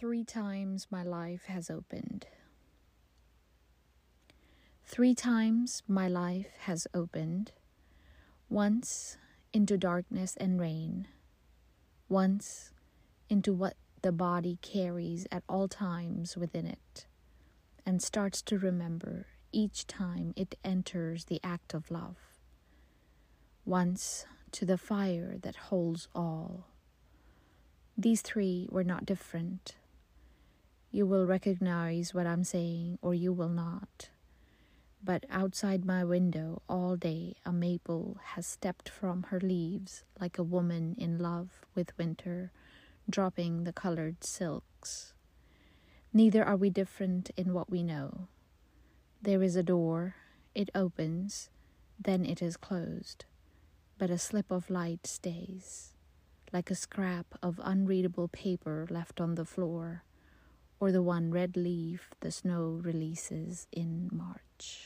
Three times my life has opened. Three times my life has opened. Once into darkness and rain. Once into what the body carries at all times within it, and starts to remember each time it enters the act of love. Once to the fire that holds all. These three were not different you will recognize what I'm saying, or you will not. But outside my window all day, a maple has stepped from her leaves like a woman in love with winter, dropping the colored silks. Neither are we different in what we know. There is a door, it opens, then it is closed, but a slip of light stays, like a scrap of unreadable paper left on the floor or the one red leaf the snow releases in March.